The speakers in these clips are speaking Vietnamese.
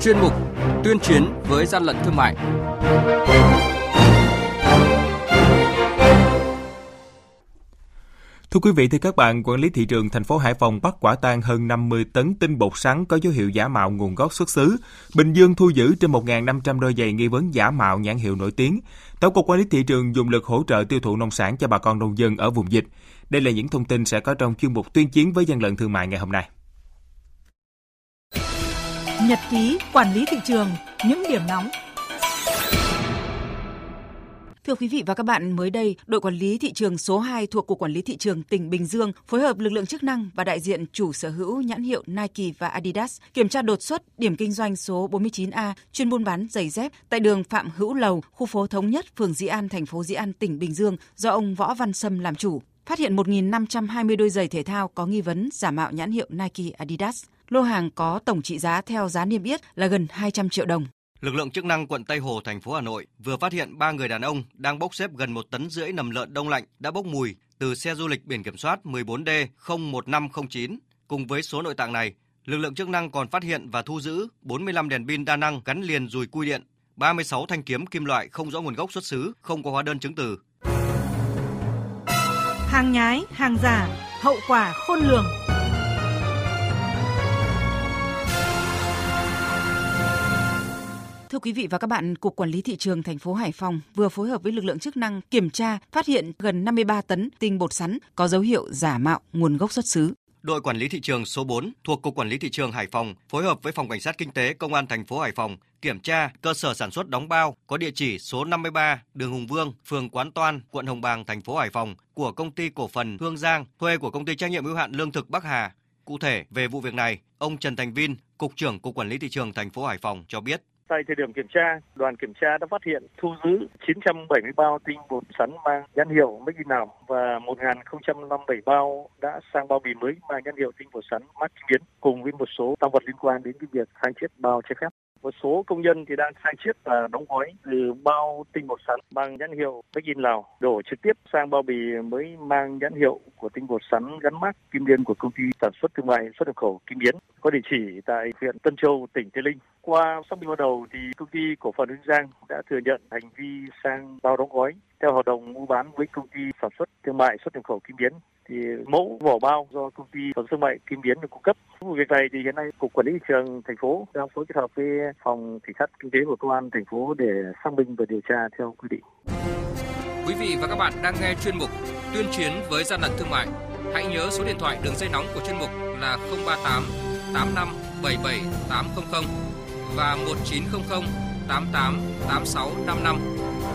chuyên mục Tuyên chiến với gian lận thương mại. Thưa quý vị, thưa các bạn, quản lý thị trường thành phố Hải Phòng bắt quả tang hơn 50 tấn tinh bột sắn có dấu hiệu giả mạo nguồn gốc xuất xứ. Bình Dương thu giữ trên 1.500 đôi giày nghi vấn giả mạo nhãn hiệu nổi tiếng. Tổng cục Quản lý thị trường dùng lực hỗ trợ tiêu thụ nông sản cho bà con nông dân ở vùng dịch. Đây là những thông tin sẽ có trong chuyên mục tuyên chiến với gian lận thương mại ngày hôm nay. Nhật ký quản lý thị trường, những điểm nóng Thưa quý vị và các bạn, mới đây, đội quản lý thị trường số 2 thuộc Cục Quản lý Thị trường tỉnh Bình Dương phối hợp lực lượng chức năng và đại diện chủ sở hữu nhãn hiệu Nike và Adidas kiểm tra đột xuất điểm kinh doanh số 49A chuyên buôn bán giày dép tại đường Phạm Hữu Lầu, khu phố Thống Nhất, phường Dĩ An, thành phố Dĩ An, tỉnh Bình Dương do ông Võ Văn Sâm làm chủ. Phát hiện 1.520 đôi giày thể thao có nghi vấn giả mạo nhãn hiệu Nike Adidas. Lô hàng có tổng trị giá theo giá niêm yết là gần 200 triệu đồng. Lực lượng chức năng quận Tây Hồ, thành phố Hà Nội vừa phát hiện ba người đàn ông đang bốc xếp gần một tấn rưỡi nầm lợn đông lạnh đã bốc mùi từ xe du lịch biển kiểm soát 14D 01509. Cùng với số nội tạng này, lực lượng chức năng còn phát hiện và thu giữ 45 đèn pin đa năng gắn liền dùi cui điện, 36 thanh kiếm kim loại không rõ nguồn gốc xuất xứ, không có hóa đơn chứng từ. Hàng nhái, hàng giả, hậu quả khôn lường. Thưa quý vị và các bạn, Cục Quản lý Thị trường thành phố Hải Phòng vừa phối hợp với lực lượng chức năng kiểm tra, phát hiện gần 53 tấn tinh bột sắn có dấu hiệu giả mạo nguồn gốc xuất xứ. Đội quản lý thị trường số 4 thuộc Cục Quản lý Thị trường Hải Phòng phối hợp với Phòng Cảnh sát Kinh tế Công an thành phố Hải Phòng kiểm tra cơ sở sản xuất đóng bao có địa chỉ số 53 đường Hùng Vương, phường Quán Toan, quận Hồng Bàng, thành phố Hải Phòng của công ty cổ phần Hương Giang, thuê của công ty trách nhiệm hữu hạn lương thực Bắc Hà. Cụ thể về vụ việc này, ông Trần Thành Vin, cục trưởng Cục Quản lý thị trường thành phố Hải Phòng cho biết Tại thời điểm kiểm tra, đoàn kiểm tra đã phát hiện thu giữ 970 bao tinh bột sắn mang nhãn hiệu Made in nào và 1057 bao đã sang bao bì mới mang nhãn hiệu tinh bột sắn mát biến cùng với một số tăng vật liên quan đến cái việc khai chiết bao trái phép. Một số công nhân thì đang sang chiết và đóng gói từ bao tinh bột sắn bằng nhãn hiệu Made in Lào đổ trực tiếp sang bao bì mới mang nhãn hiệu của tinh bột sắn gắn mác Kim Liên của công ty sản xuất thương mại xuất nhập khẩu Kim Biến có địa chỉ tại huyện Tân Châu, tỉnh Tây Ninh. Qua xác minh ban đầu thì công ty cổ phần Hưng Giang đã thừa nhận hành vi sang bao đóng gói theo hợp đồng mua bán với công ty sản xuất thương mại xuất nhập khẩu Kim Biến, thì mẫu vỏ bao do công ty sản xuất thương mại Kim Biến được cung cấp. Vụ việc này thì hiện nay cục quản lý thị trường thành phố đang phối kết hợp với phòng thị sát kinh tế của công an thành phố để xác minh và điều tra theo quy định. Quý vị và các bạn đang nghe chuyên mục Tuyên chiến với gian lận thương mại. Hãy nhớ số điện thoại đường dây nóng của chuyên mục là 038 85 77 800 và 1900 88 86 55.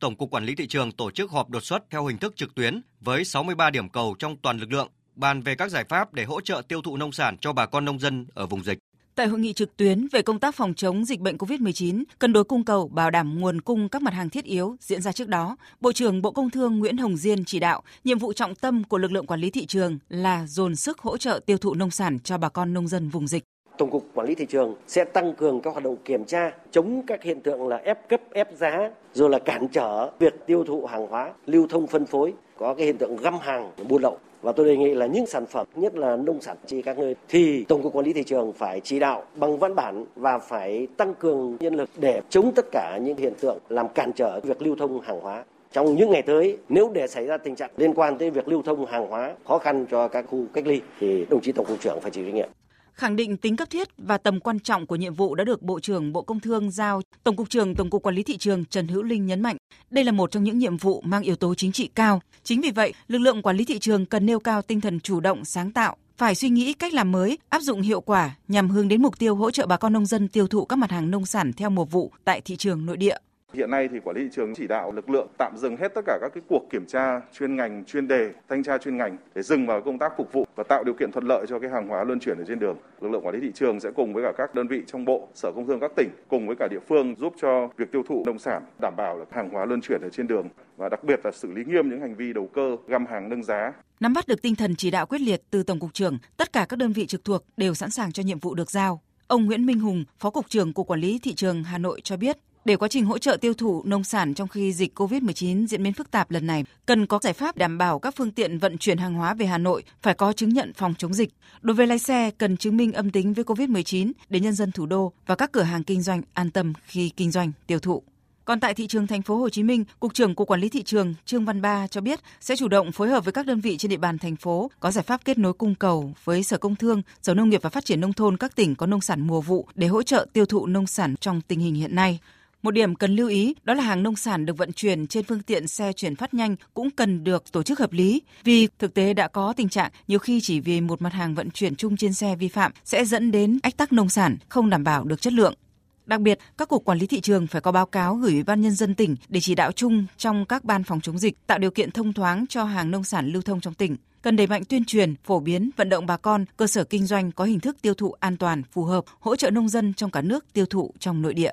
Tổng cục Quản lý thị trường tổ chức họp đột xuất theo hình thức trực tuyến với 63 điểm cầu trong toàn lực lượng, bàn về các giải pháp để hỗ trợ tiêu thụ nông sản cho bà con nông dân ở vùng dịch. Tại hội nghị trực tuyến về công tác phòng chống dịch bệnh COVID-19, cân đối cung cầu, bảo đảm nguồn cung các mặt hàng thiết yếu diễn ra trước đó, Bộ trưởng Bộ Công Thương Nguyễn Hồng Diên chỉ đạo, nhiệm vụ trọng tâm của lực lượng quản lý thị trường là dồn sức hỗ trợ tiêu thụ nông sản cho bà con nông dân vùng dịch. Tổng cục Quản lý thị trường sẽ tăng cường các hoạt động kiểm tra, chống các hiện tượng là ép cấp, ép giá, rồi là cản trở việc tiêu thụ hàng hóa, lưu thông phân phối, có cái hiện tượng găm hàng, buôn lậu. Và tôi đề nghị là những sản phẩm, nhất là nông sản chi các nơi, thì Tổng cục Quản lý thị trường phải chỉ đạo bằng văn bản và phải tăng cường nhân lực để chống tất cả những hiện tượng làm cản trở việc lưu thông hàng hóa. Trong những ngày tới, nếu để xảy ra tình trạng liên quan tới việc lưu thông hàng hóa khó khăn cho các khu cách ly, thì đồng chí Tổng cục trưởng phải chịu trách nhiệm. Khẳng định tính cấp thiết và tầm quan trọng của nhiệm vụ đã được Bộ trưởng Bộ Công Thương giao, Tổng cục trưởng Tổng cục Quản lý thị trường Trần Hữu Linh nhấn mạnh, đây là một trong những nhiệm vụ mang yếu tố chính trị cao. Chính vì vậy, lực lượng quản lý thị trường cần nêu cao tinh thần chủ động, sáng tạo, phải suy nghĩ cách làm mới, áp dụng hiệu quả nhằm hướng đến mục tiêu hỗ trợ bà con nông dân tiêu thụ các mặt hàng nông sản theo mùa vụ tại thị trường nội địa. Hiện nay thì quản lý thị trường chỉ đạo lực lượng tạm dừng hết tất cả các cái cuộc kiểm tra chuyên ngành, chuyên đề, thanh tra chuyên ngành để dừng vào công tác phục vụ và tạo điều kiện thuận lợi cho cái hàng hóa luân chuyển ở trên đường. Lực lượng quản lý thị trường sẽ cùng với cả các đơn vị trong bộ, Sở Công Thương các tỉnh cùng với cả địa phương giúp cho việc tiêu thụ nông sản đảm bảo là hàng hóa luân chuyển ở trên đường và đặc biệt là xử lý nghiêm những hành vi đầu cơ găm hàng nâng giá. Nắm bắt được tinh thần chỉ đạo quyết liệt từ Tổng cục trưởng, tất cả các đơn vị trực thuộc đều sẵn sàng cho nhiệm vụ được giao. Ông Nguyễn Minh Hùng, Phó cục trưởng Cục Quản lý thị trường Hà Nội cho biết, để quá trình hỗ trợ tiêu thụ nông sản trong khi dịch COVID-19 diễn biến phức tạp lần này, cần có giải pháp đảm bảo các phương tiện vận chuyển hàng hóa về Hà Nội phải có chứng nhận phòng chống dịch. Đối với lái xe, cần chứng minh âm tính với COVID-19 để nhân dân thủ đô và các cửa hàng kinh doanh an tâm khi kinh doanh tiêu thụ. Còn tại thị trường thành phố Hồ Chí Minh, Cục trưởng Cục Quản lý thị trường Trương Văn Ba cho biết sẽ chủ động phối hợp với các đơn vị trên địa bàn thành phố có giải pháp kết nối cung cầu với Sở Công Thương, Sở Nông nghiệp và Phát triển nông thôn các tỉnh có nông sản mùa vụ để hỗ trợ tiêu thụ nông sản trong tình hình hiện nay. Một điểm cần lưu ý đó là hàng nông sản được vận chuyển trên phương tiện xe chuyển phát nhanh cũng cần được tổ chức hợp lý vì thực tế đã có tình trạng nhiều khi chỉ vì một mặt hàng vận chuyển chung trên xe vi phạm sẽ dẫn đến ách tắc nông sản không đảm bảo được chất lượng. Đặc biệt, các cục quản lý thị trường phải có báo cáo gửi Ủy ban nhân dân tỉnh để chỉ đạo chung trong các ban phòng chống dịch tạo điều kiện thông thoáng cho hàng nông sản lưu thông trong tỉnh. Cần đẩy mạnh tuyên truyền, phổ biến, vận động bà con, cơ sở kinh doanh có hình thức tiêu thụ an toàn, phù hợp, hỗ trợ nông dân trong cả nước tiêu thụ trong nội địa.